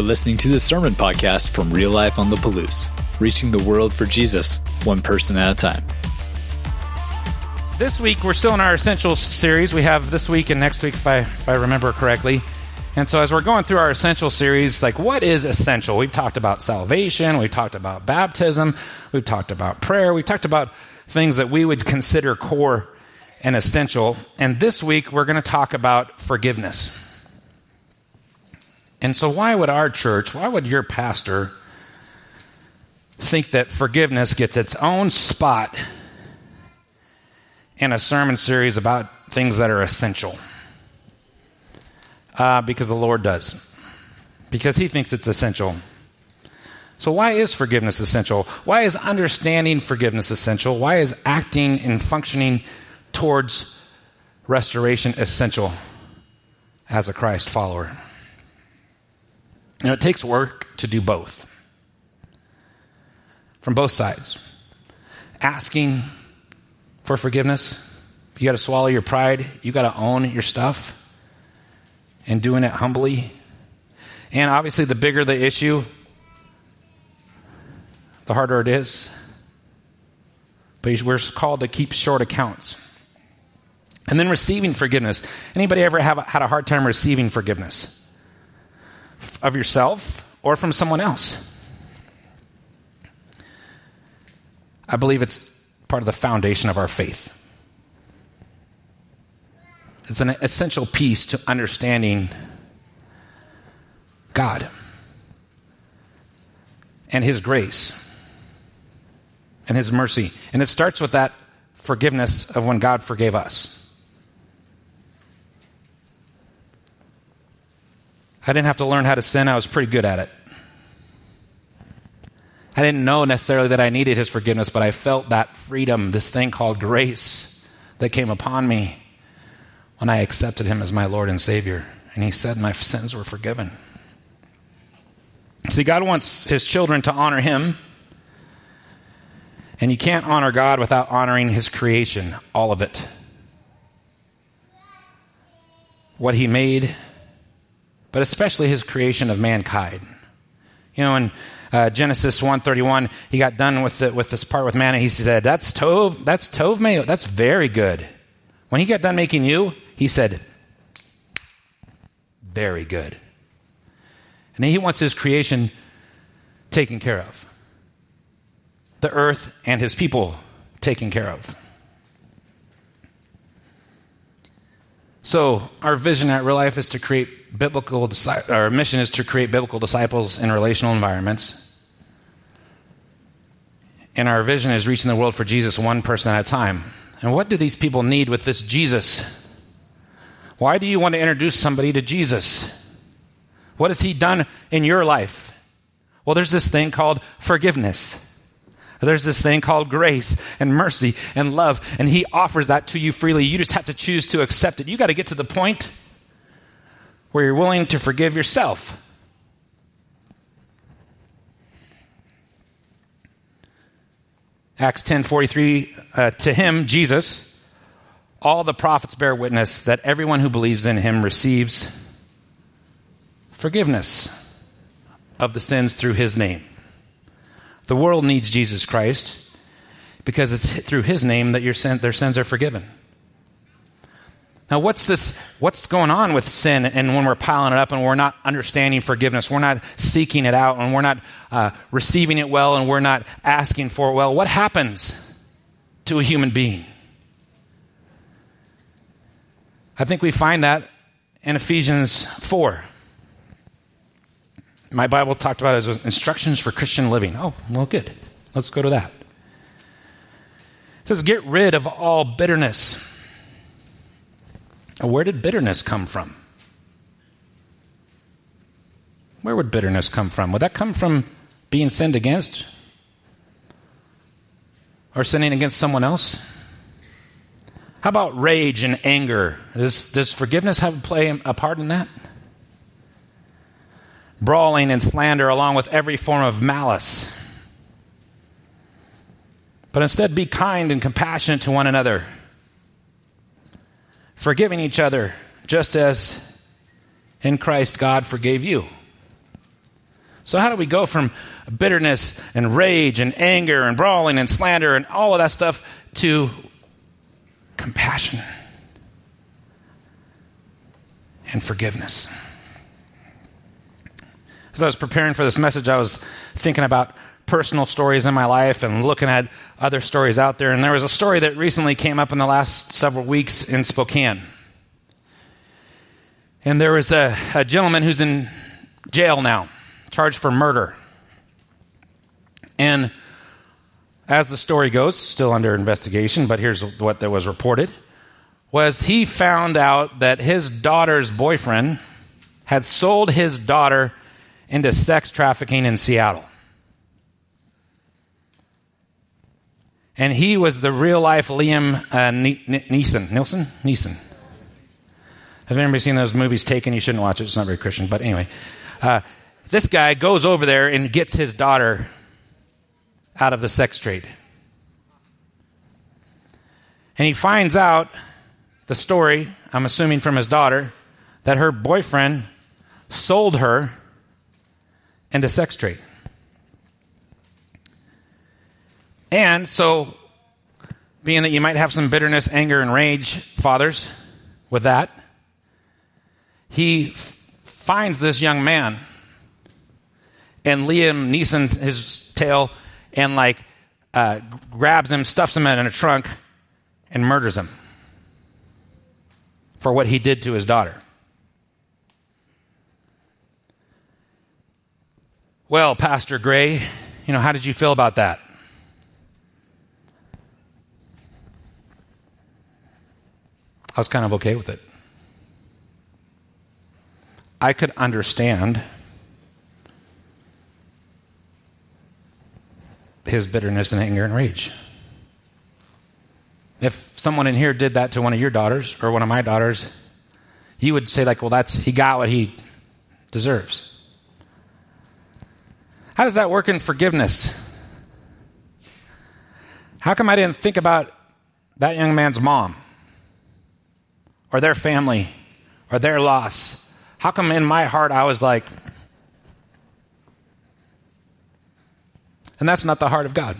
You're listening to the Sermon Podcast from Real Life on the Palouse, reaching the world for Jesus, one person at a time. This week, we're still in our Essentials series. We have this week and next week, if I, if I remember correctly. And so, as we're going through our essential series, like what is essential? We've talked about salvation, we've talked about baptism, we've talked about prayer, we've talked about things that we would consider core and essential. And this week, we're going to talk about forgiveness. And so, why would our church, why would your pastor think that forgiveness gets its own spot in a sermon series about things that are essential? Uh, because the Lord does. Because He thinks it's essential. So, why is forgiveness essential? Why is understanding forgiveness essential? Why is acting and functioning towards restoration essential as a Christ follower? You know, it takes work to do both from both sides. Asking for forgiveness, you got to swallow your pride, you got to own your stuff, and doing it humbly. And obviously, the bigger the issue, the harder it is. But we're called to keep short accounts. And then receiving forgiveness. Anybody ever have had a hard time receiving forgiveness? Of yourself or from someone else. I believe it's part of the foundation of our faith. It's an essential piece to understanding God and His grace and His mercy. And it starts with that forgiveness of when God forgave us. I didn't have to learn how to sin, I was pretty good at it. I didn't know necessarily that I needed his forgiveness, but I felt that freedom, this thing called grace that came upon me when I accepted him as my Lord and Savior. And he said my sins were forgiven. See, God wants his children to honor him. And you can't honor God without honoring his creation, all of it. What he made but especially his creation of mankind. You know, in uh, Genesis 1.31, he got done with, the, with this part with man, and he said, that's tov, that's tov meo, that's very good. When he got done making you, he said, very good. And he wants his creation taken care of. The earth and his people taken care of. So, our vision at Real Life is to create biblical, our mission is to create biblical disciples in relational environments. And our vision is reaching the world for Jesus one person at a time. And what do these people need with this Jesus? Why do you want to introduce somebody to Jesus? What has he done in your life? Well, there's this thing called forgiveness. There's this thing called grace and mercy and love, and he offers that to you freely. You just have to choose to accept it. You got to get to the point where you're willing to forgive yourself. Acts 10:43 uh, to him Jesus all the prophets bear witness that everyone who believes in him receives forgiveness of the sins through his name. The world needs Jesus Christ because it's through his name that your sin, their sins are forgiven. Now, what's this? What's going on with sin? And when we're piling it up and we're not understanding forgiveness, we're not seeking it out, and we're not uh, receiving it well, and we're not asking for it well, what happens to a human being? I think we find that in Ephesians 4. My Bible talked about it as instructions for Christian living. Oh, well, good. Let's go to that. It says, Get rid of all bitterness where did bitterness come from? Where would bitterness come from? Would that come from being sinned against? Or sinning against someone else? How about rage and anger? Does, does forgiveness have play a part in that? Brawling and slander, along with every form of malice. But instead, be kind and compassionate to one another forgiving each other, just as in Christ God forgave you. So, how do we go from bitterness and rage and anger and brawling and slander and all of that stuff to compassion and forgiveness? As I was preparing for this message, I was thinking about personal stories in my life and looking at other stories out there. And there was a story that recently came up in the last several weeks in Spokane. And there was a, a gentleman who's in jail now charged for murder. And as the story goes, still under investigation, but here's what that was reported was he found out that his daughter's boyfriend had sold his daughter into sex trafficking in Seattle. And he was the real life Liam uh, Neeson. Nilsson? Neeson. Have anybody seen those movies taken? You shouldn't watch it. It's not very Christian. But anyway, uh, this guy goes over there and gets his daughter out of the sex trade. And he finds out the story, I'm assuming from his daughter, that her boyfriend sold her into sex trade. And so, being that you might have some bitterness, anger, and rage, fathers, with that, he f- finds this young man and Liam Neeson's his tail and like uh, grabs him, stuffs him in a trunk, and murders him for what he did to his daughter. Well, Pastor Gray, you know, how did you feel about that? I was kind of okay with it. I could understand his bitterness and anger and rage. If someone in here did that to one of your daughters or one of my daughters, you would say, like, well, that's he got what he deserves. How does that work in forgiveness? How come I didn't think about that young man's mom or their family or their loss? How come in my heart I was like, And that's not the heart of God.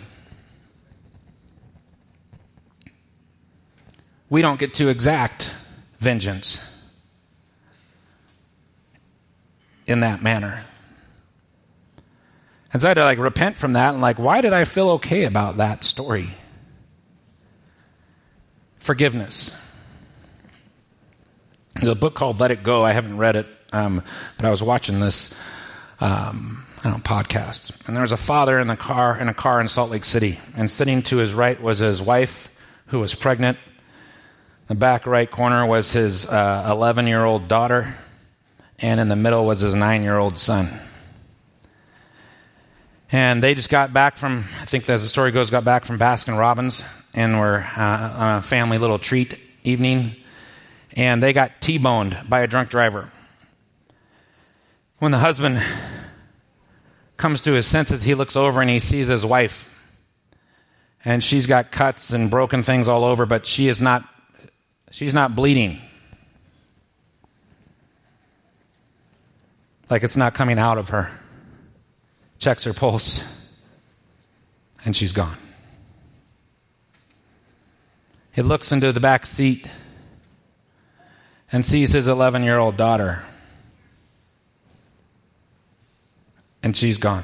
We don't get to exact vengeance in that manner. And so I had to like repent from that and like, why did I feel okay about that story? Forgiveness. There's a book called Let It Go. I haven't read it, um, but I was watching this um, know, podcast. And there was a father in the car in a car in Salt Lake City, and sitting to his right was his wife, who was pregnant. The back right corner was his 11 uh, year old daughter, and in the middle was his nine year old son. And they just got back from, I think as the story goes, got back from Baskin Robbins and were uh, on a family little treat evening. And they got T boned by a drunk driver. When the husband comes to his senses, he looks over and he sees his wife. And she's got cuts and broken things all over, but she is not she's not bleeding. Like it's not coming out of her. Checks her pulse. And she's gone. He looks into the back seat and sees his 11 year old daughter and she's gone.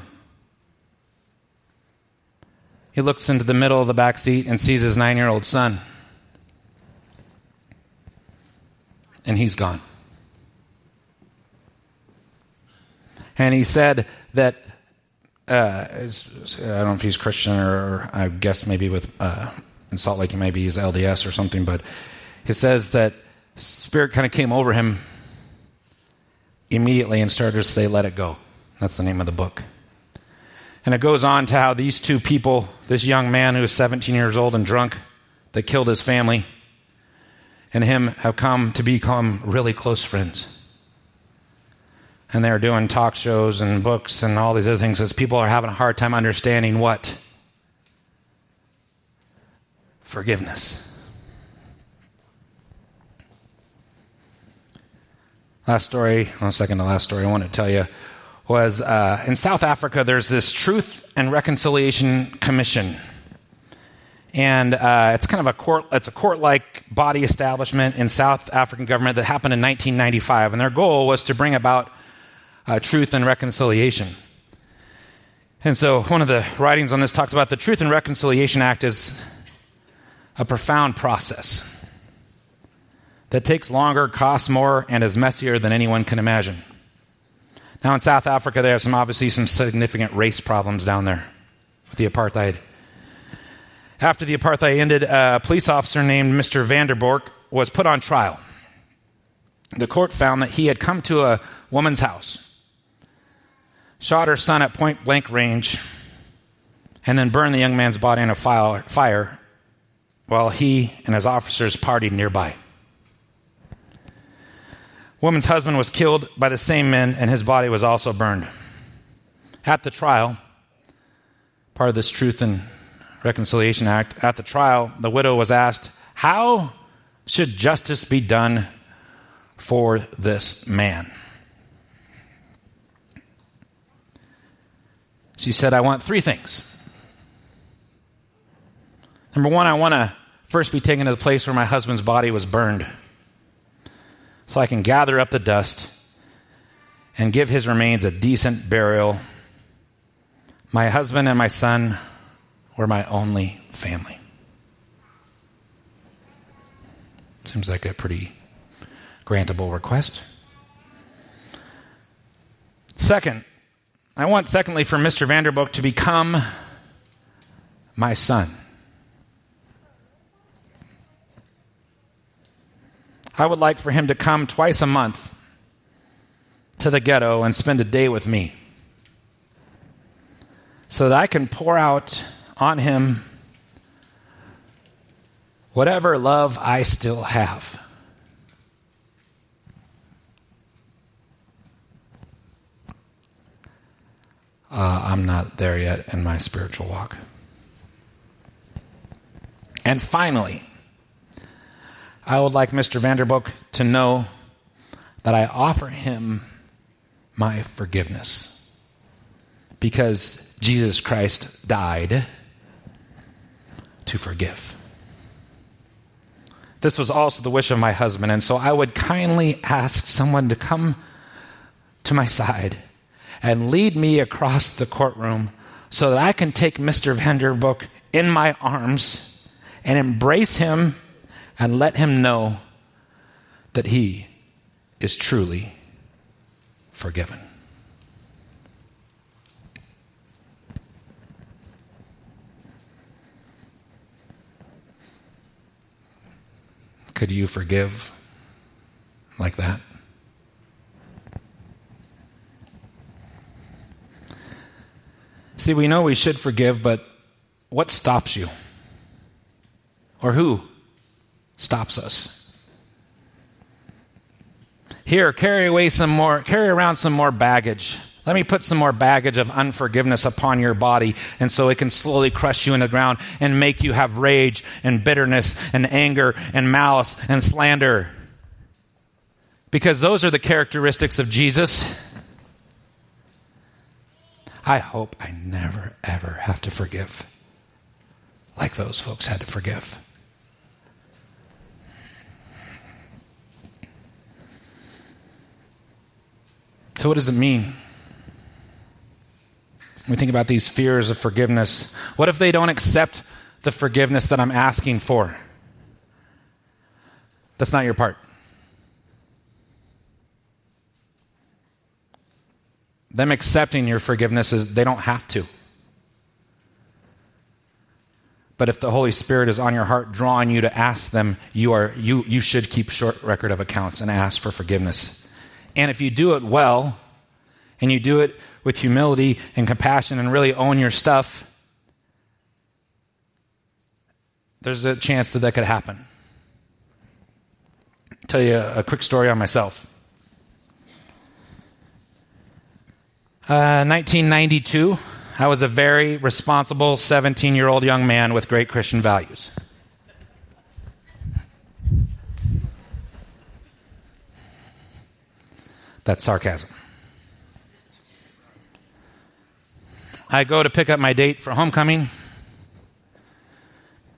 He looks into the middle of the back seat and sees his nine year old son. And he's gone. And he said that, uh, I don't know if he's Christian or, I guess maybe with, uh, in Salt Lake, he maybe he's LDS or something, but he says that Spirit kind of came over him immediately and started to say, Let it go. That's the name of the book. And it goes on to how these two people, this young man who is 17 years old and drunk, that killed his family, and him have come to become really close friends. And they're doing talk shows and books and all these other things as people are having a hard time understanding what? Forgiveness. Last story, one second, to last story I want to tell you was uh, in South Africa, there's this Truth and Reconciliation Commission. And uh, it's kind of a court, it's a court-like body establishment in South African government that happened in 1995. And their goal was to bring about uh, truth and reconciliation. And so one of the writings on this talks about the Truth and Reconciliation Act is a profound process that takes longer, costs more, and is messier than anyone can imagine. Now, in South Africa, there are some obviously some significant race problems down there with the apartheid. After the apartheid ended, a police officer named Mr. Vanderbork was put on trial. The court found that he had come to a woman's house, shot her son at point blank range, and then burned the young man's body in a fire while he and his officers partied nearby. Woman's husband was killed by the same men, and his body was also burned. At the trial, part of this Truth and Reconciliation Act, at the trial, the widow was asked, How should justice be done for this man? She said, I want three things. Number one, I want to first be taken to the place where my husband's body was burned so I can gather up the dust and give his remains a decent burial. My husband and my son were my only family. Seems like a pretty grantable request. Second, I want, secondly, for Mr. Vanderbook to become my son. I would like for him to come twice a month to the ghetto and spend a day with me so that I can pour out on him whatever love I still have. Uh, I'm not there yet in my spiritual walk. And finally, I would like Mr. Vanderbook to know that I offer him my forgiveness because Jesus Christ died to forgive. This was also the wish of my husband, and so I would kindly ask someone to come to my side and lead me across the courtroom so that I can take Mr. Vanderbook in my arms and embrace him and let him know that he is truly forgiven. Could you forgive like that? See, we know we should forgive, but what stops you? Or who stops us. Here, carry away some more, carry around some more baggage. Let me put some more baggage of unforgiveness upon your body, and so it can slowly crush you in the ground and make you have rage and bitterness and anger and malice and slander. Because those are the characteristics of Jesus. I hope I never, ever have to forgive like those folks had to forgive. So, what does it mean? we think about these fears of forgiveness. What if they don't accept the forgiveness that I'm asking for? That's not your part. Them accepting your forgiveness is they don't have to. But if the Holy Spirit is on your heart drawing you to ask them, you are you you should keep short record of accounts and ask for forgiveness. And if you do it well, and you do it with humility and compassion and really own your stuff, there's a chance that that could happen. I'll tell you a, quick story on myself. Uh, 1992, I was a very responsible 17 year old young man with great Christian values. That's sarcasm. I go to pick up my date for homecoming.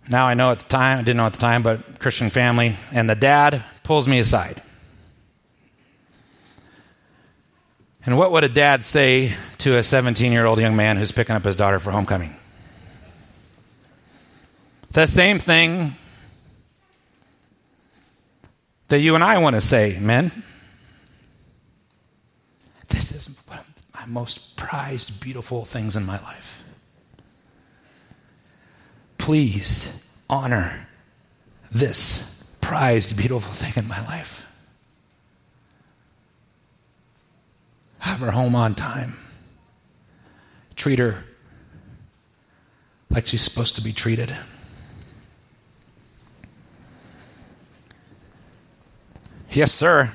Now I know at the time, I didn't know at the time, but Christian family, and the dad pulls me aside. And what would a dad say to a 17 year old young man who's picking up his daughter for homecoming? The same thing that you and I want to say, men. This is one of my most prized, beautiful things in my life. Please honor this prized, beautiful thing in my life. Have her home on time. Treat her like she's supposed to be treated. Yes, sir.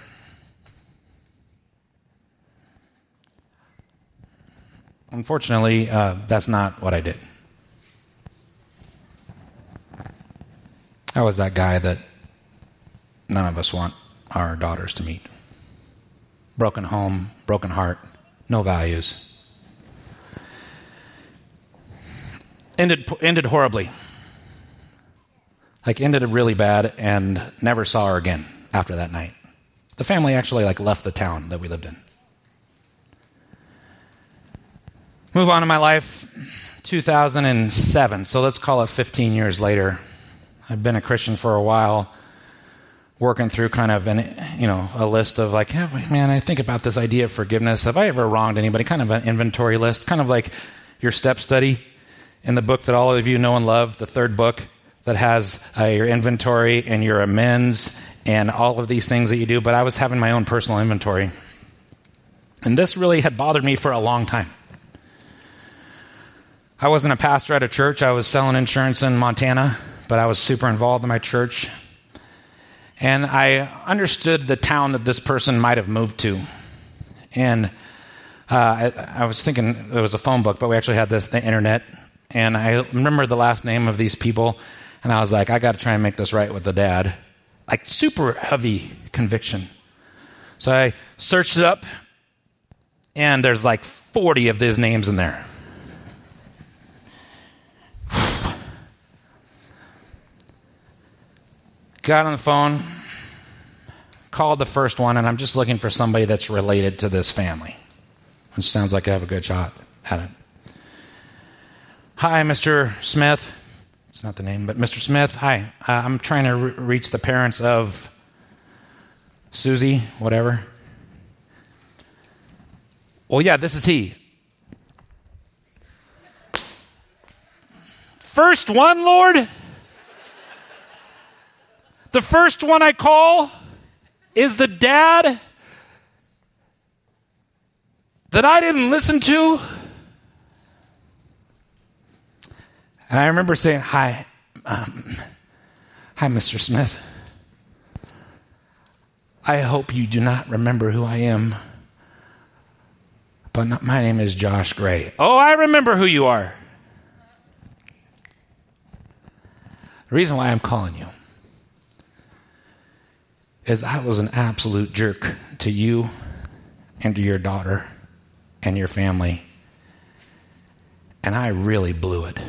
Unfortunately, uh, that's not what I did. I was that guy that none of us want our daughters to meet. Broken home, broken heart, no values. Ended, ended horribly. Like, ended really bad and never saw her again after that night. The family actually like left the town that we lived in. Move on to my life, 2007. So let's call it 15 years later. I've been a Christian for a while, working through kind of an you know a list of like, yeah, man, I think about this idea of forgiveness. Have I ever wronged anybody? Kind of an inventory list, kind of like your step study in the book that all of you know and love, the third book that has uh, your inventory and your amends and all of these things that you do. But I was having my own personal inventory, and this really had bothered me for a long time. I wasn't a pastor at a church. I was selling insurance in Montana, but I was super involved in my church. And I understood the town that this person might have moved to. And uh, I, I, was thinking it was a phone book, but we actually had this, the internet. And I remember the last name of these people. And I was like, I got to try and make this right with the dad. Like, super heavy conviction. So I searched it up, and there's like 40 of these names in there. Got on the phone, called the first one, and I'm just looking for somebody that's related to this family, which sounds like I have a good shot at it. Hi, Mr. Smith. It's not the name, but Mr. Smith. Hi. Uh, I'm trying to re- reach the parents of Susie, whatever. Well, yeah, this is he. First one, Lord? The first one I call is the dad that I didn't listen to. And I remember saying, Hi, um, hi, Mr. Smith. I hope you do not remember who I am, but not, my name is Josh Gray. Oh, I remember who you are. The reason why I'm calling you is I was an absolute jerk to you and to your daughter and your family. And I really blew it.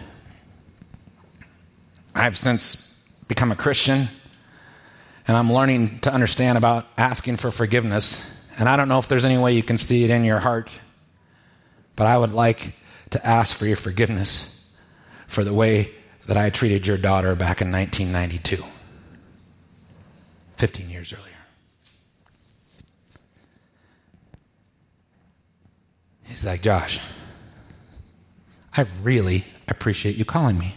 I've since become a Christian and I'm learning to understand about asking for forgiveness. And I don't know if there's any way you can see it in your heart, but I would like to ask for your forgiveness for the way that I treated your daughter back in 1992. 15 years earlier. He's like, Josh, I really appreciate you calling me.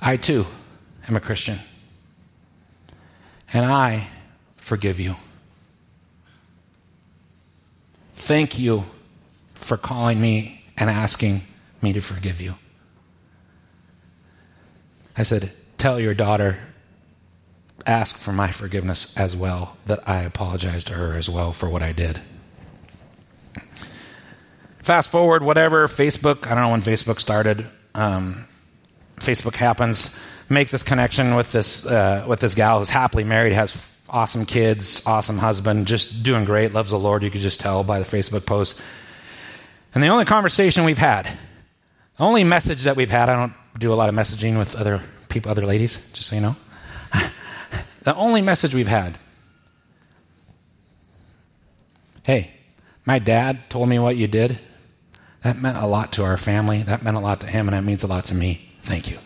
I too am a Christian. And I forgive you. Thank you for calling me and asking me to forgive you. I said, Tell your daughter ask for my forgiveness as well, that I apologize to her as well for what I did. Fast forward, whatever, Facebook, I don't know when Facebook started. Um, Facebook happens. Make this connection with this, uh, with this gal who's happily married, has awesome kids, awesome husband, just doing great, loves the Lord. You could just tell by the Facebook post. And the only conversation we've had, the only message that we've had, I don't do a lot of messaging with other people, other ladies, just so you know. The only message we've had hey, my dad told me what you did. That meant a lot to our family. That meant a lot to him, and that means a lot to me. Thank you.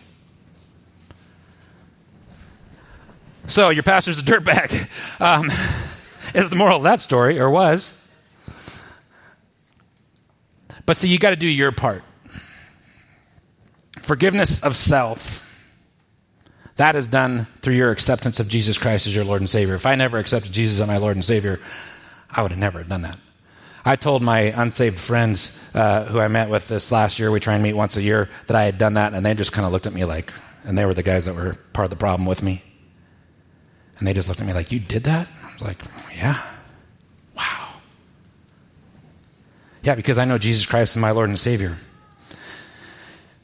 So, your pastor's a dirtbag. Um, is the moral of that story, or was. But see, you got to do your part. Forgiveness of self. That is done through your acceptance of Jesus Christ as your Lord and Savior. If I never accepted Jesus as my Lord and Savior, I would have never done that. I told my unsaved friends uh, who I met with this last year, we try and meet once a year, that I had done that, and they just kind of looked at me like, and they were the guys that were part of the problem with me. And they just looked at me like, You did that? I was like, Yeah. Wow. Yeah, because I know Jesus Christ is my Lord and Savior.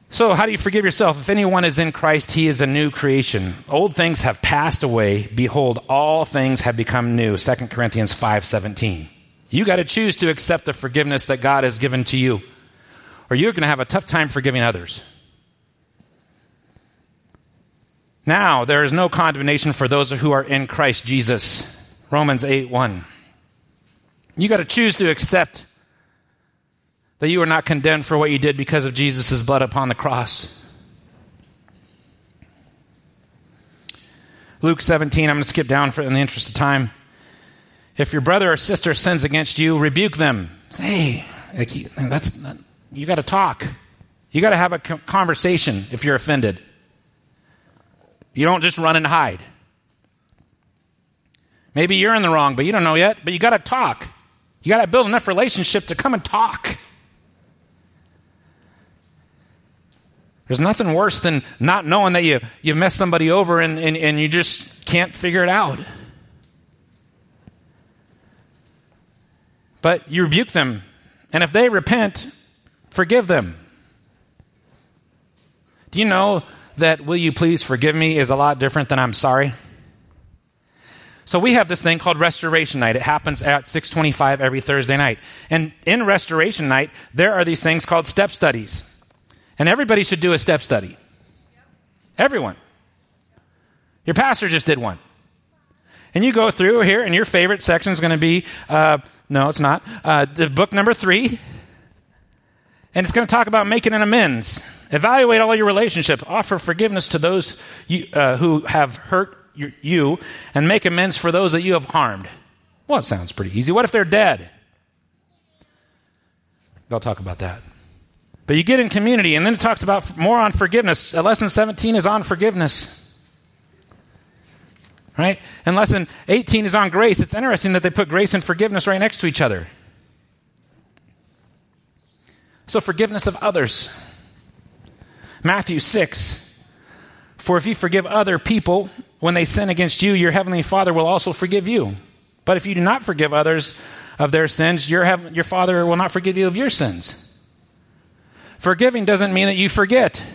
So, how do you forgive yourself? If anyone is in Christ, he is a new creation. Old things have passed away. Behold, all things have become new. 2 Corinthians 5:17. You got to choose to accept the forgiveness that God has given to you, or you're going to have a tough time forgiving others. Now, there is no condemnation for those who are in Christ Jesus. Romans 8 1. You got to choose to accept that you are not condemned for what you did because of Jesus' blood upon the cross. Luke 17, I'm going to skip down for in the interest of time. If your brother or sister sins against you, rebuke them. Say, you, that's you got to talk. You got to have a conversation if you're offended. You don't just run and hide. Maybe you're in the wrong, but you don't know yet, but you got to talk. You got to build enough relationship to come and talk. There's nothing worse than not knowing that you, you mess somebody over and, and, and you just can't figure it out. But you rebuke them, and if they repent, forgive them. Do you know that will you please forgive me is a lot different than I'm sorry? So we have this thing called Restoration Night. It happens at 625 every Thursday night. And in Restoration Night, there are these things called step studies. And everybody should do a step study. Everyone. Your pastor just did one. And you go through here, and your favorite section is going to be uh, no, it's not. Uh, book number three. And it's going to talk about making an amends. Evaluate all your relationships. Offer forgiveness to those you, uh, who have hurt you, and make amends for those that you have harmed. Well, it sounds pretty easy. What if they're dead? They'll talk about that. But you get in community, and then it talks about more on forgiveness. Uh, lesson 17 is on forgiveness. Right? And lesson 18 is on grace. It's interesting that they put grace and forgiveness right next to each other. So, forgiveness of others. Matthew 6 For if you forgive other people when they sin against you, your heavenly Father will also forgive you. But if you do not forgive others of their sins, your, heaven, your Father will not forgive you of your sins. Forgiving doesn't mean that you forget.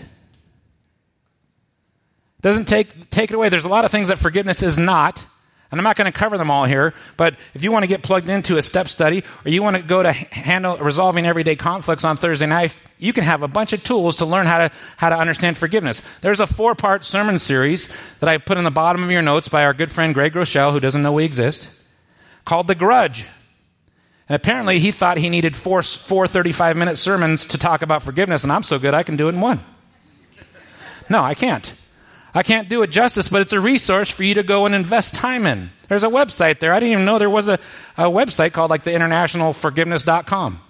Doesn't take, take it away. There's a lot of things that forgiveness is not. And I'm not going to cover them all here, but if you want to get plugged into a step study or you want to go to handle resolving everyday conflicts on Thursday night, you can have a bunch of tools to learn how to, how to understand forgiveness. There's a four part sermon series that I put in the bottom of your notes by our good friend Craig Groeschel, who doesn't know we exist, called The Grudge. And apparently, he thought he needed four, four 35 minute sermons to talk about forgiveness, and I'm so good I can do it in one. No, I can't. I can't do it justice, but it's a resource for you to go and invest time in. There's a website there. I didn't even know there was a, a website called like the internationalforgiveness.com.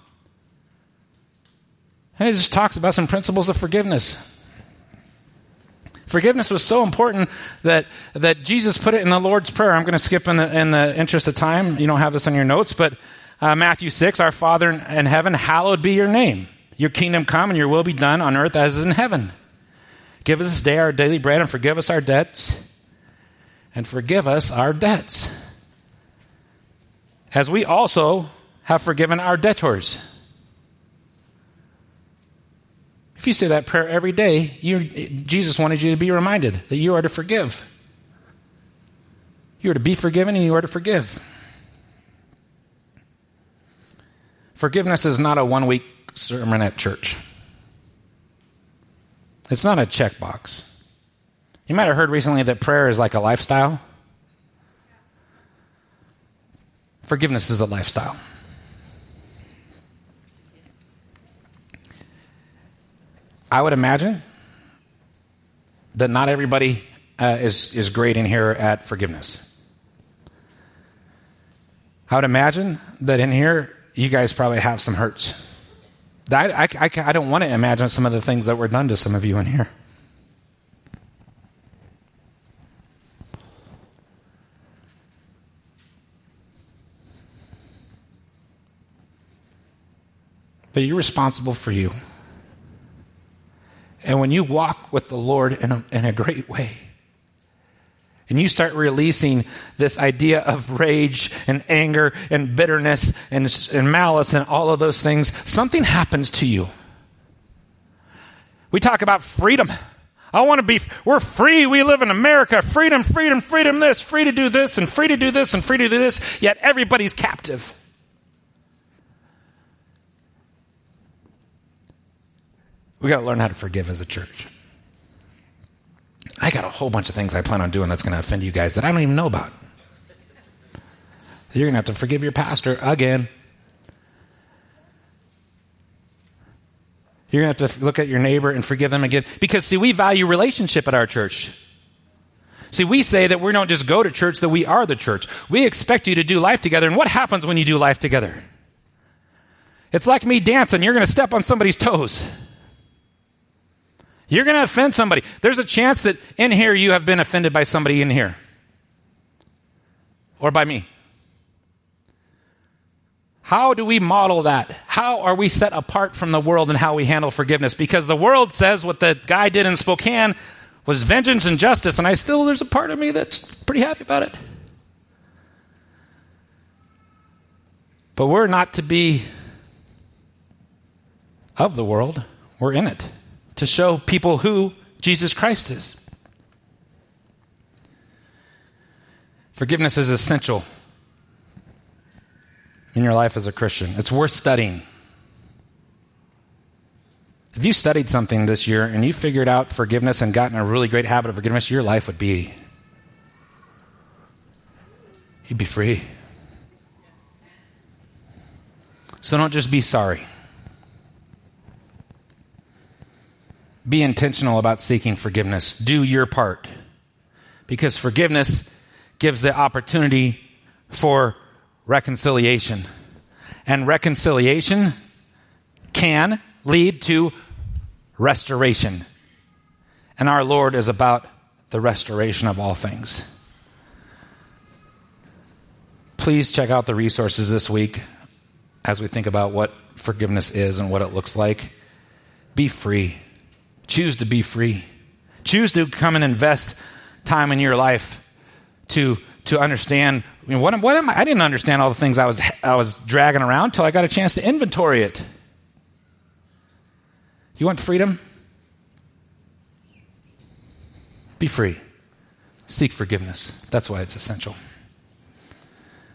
And it just talks about some principles of forgiveness. Forgiveness was so important that, that Jesus put it in the Lord's Prayer. I'm going to skip in the, in the interest of time. You don't have this on your notes, but uh, Matthew 6, Our Father in heaven, hallowed be your name. Your kingdom come and your will be done on earth as is in heaven. Give us this day our daily bread and forgive us our debts and forgive us our debts. As we also have forgiven our debtors. If you say that prayer every day, you, Jesus wanted you to be reminded that you are to forgive. You are to be forgiven and you are to forgive. Forgiveness is not a one week sermon at church. It's not a checkbox. You might have heard recently that prayer is like a lifestyle. Forgiveness is a lifestyle. I would imagine that not everybody uh, is, is great in here at forgiveness. I would imagine that in here, you guys probably have some hurts. I, I, I, I don't want to imagine some of the things that were done to some of you in here. But you're responsible for you. And when you walk with the Lord in a, in a great way, and you start releasing this idea of rage and anger and bitterness and, and malice and all of those things, something happens to you. We talk about freedom. I want to be, we're free. We live in America. Freedom, freedom, freedom, this, free to do this, and free to do this, and free to do this, yet everybody's captive. We got to learn how to forgive as a church. I got a whole bunch of things I plan on doing that's going to offend you guys that I don't even know about. You're going to have to forgive your pastor again. You're going to have to look at your neighbor and forgive them again. Because, see, we value relationship at our church. See, we say that we don't just go to church, that we are the church. We expect you to do life together. And what happens when you do life together? It's like me dancing. You're going to step on somebody's toes. You're going to offend somebody. There's a chance that in here you have been offended by somebody in here or by me. How do we model that? How are we set apart from the world and how we handle forgiveness? Because the world says what the guy did in Spokane was vengeance and justice, and I still, there's a part of me that's pretty happy about it. But we're not to be of the world, we're in it to show people who Jesus Christ is. Forgiveness is essential in your life as a Christian. It's worth studying. If you studied something this year and you figured out forgiveness and gotten a really great habit of forgiveness, your life would be you'd be free. So don't just be sorry. Be intentional about seeking forgiveness. Do your part. Because forgiveness gives the opportunity for reconciliation. And reconciliation can lead to restoration. And our Lord is about the restoration of all things. Please check out the resources this week as we think about what forgiveness is and what it looks like. Be free. Choose to be free. Choose to come and invest time in your life to, to understand you know, what, what am I? I didn't understand all the things I was, I was dragging around until I got a chance to inventory it. You want freedom? Be free. Seek forgiveness. That's why it's essential.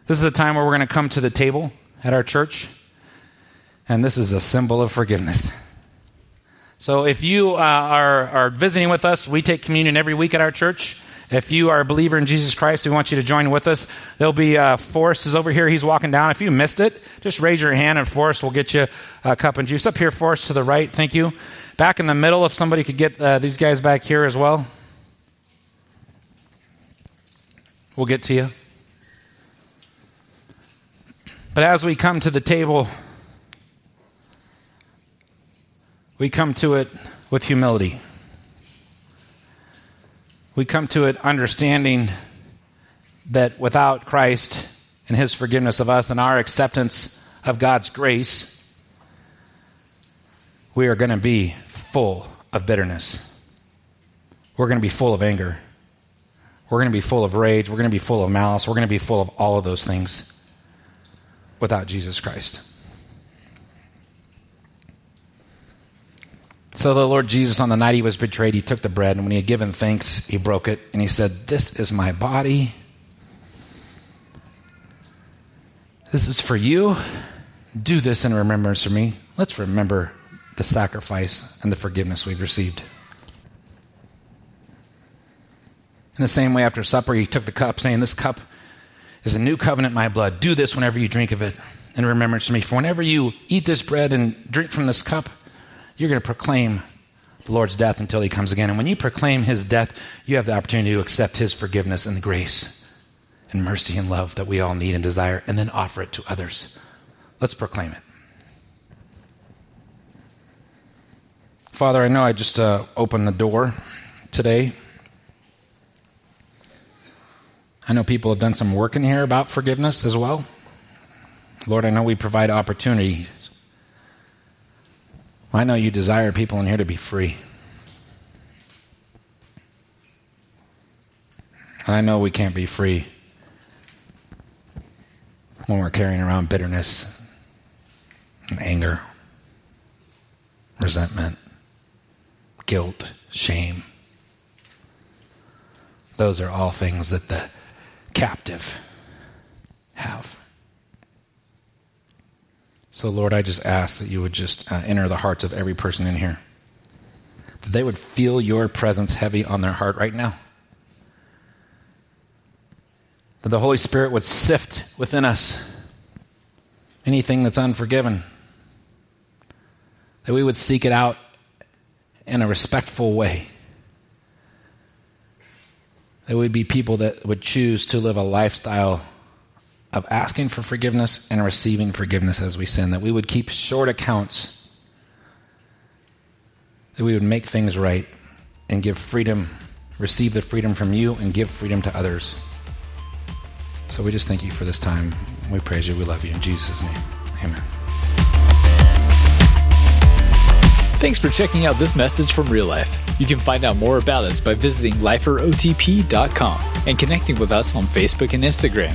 This is a time where we're going to come to the table at our church, and this is a symbol of forgiveness. So if you uh, are, are visiting with us, we take communion every week at our church. If you are a believer in Jesus Christ, we want you to join with us. There'll be uh, Forrest is over here. He's walking down. If you missed it, just raise your hand and Forrest will get you a cup and juice. Up here, Forrest, to the right. Thank you. Back in the middle, if somebody could get uh, these guys back here as well. We'll get to you. But as we come to the table, we come to it with humility. We come to it understanding that without Christ and his forgiveness of us and our acceptance of God's grace, we are going to be full of bitterness. We're going to be full of anger. We're going to be full of rage. We're going to be full of malice. We're going to be full of all of those things without Jesus Christ. So the Lord Jesus, on the night he was betrayed, he took the bread, and when he had given thanks, he broke it, and he said, This is my body. This is for you. Do this in remembrance of me. let's remember the sacrifice and the forgiveness we've received. In the same way, after supper, he took the cup, saying, This cup is a new covenant in my blood. Do this whenever you drink of it in remembrance to me. For whenever you eat this bread and drink from this cup, you're going to proclaim the Lord's death until he comes again. And when you proclaim his death, you have the opportunity to accept his forgiveness and grace and mercy and love that we all need and desire, and then offer it to others. Let's proclaim it. Father, I know I just uh, opened the door today. I know people have done some work in here about forgiveness as well. Lord, I know we provide opportunity. I know you desire people in here to be free. And I know we can't be free when we're carrying around bitterness and anger, resentment, guilt, shame. Those are all things that the captive have. So, Lord, I just ask that you would just uh, enter the hearts of every person in here, that they would feel your presence heavy on their heart right now. That the Holy Spirit would sift within us anything that's unforgiven. That we would seek it out in a respectful way. That we'd be people that would choose to live a lifestyle of asking for forgiveness and receiving forgiveness as we sin. That we would keep short accounts. That we would make things right and give freedom, receive the freedom from you, and give freedom to others. So we just thank you for this time. We praise you. We love you. In Jesus' name, amen. Thanks for checking out this message from Real Life. You can find out more about us by visiting liferotp.com and connecting with us on Facebook and Instagram.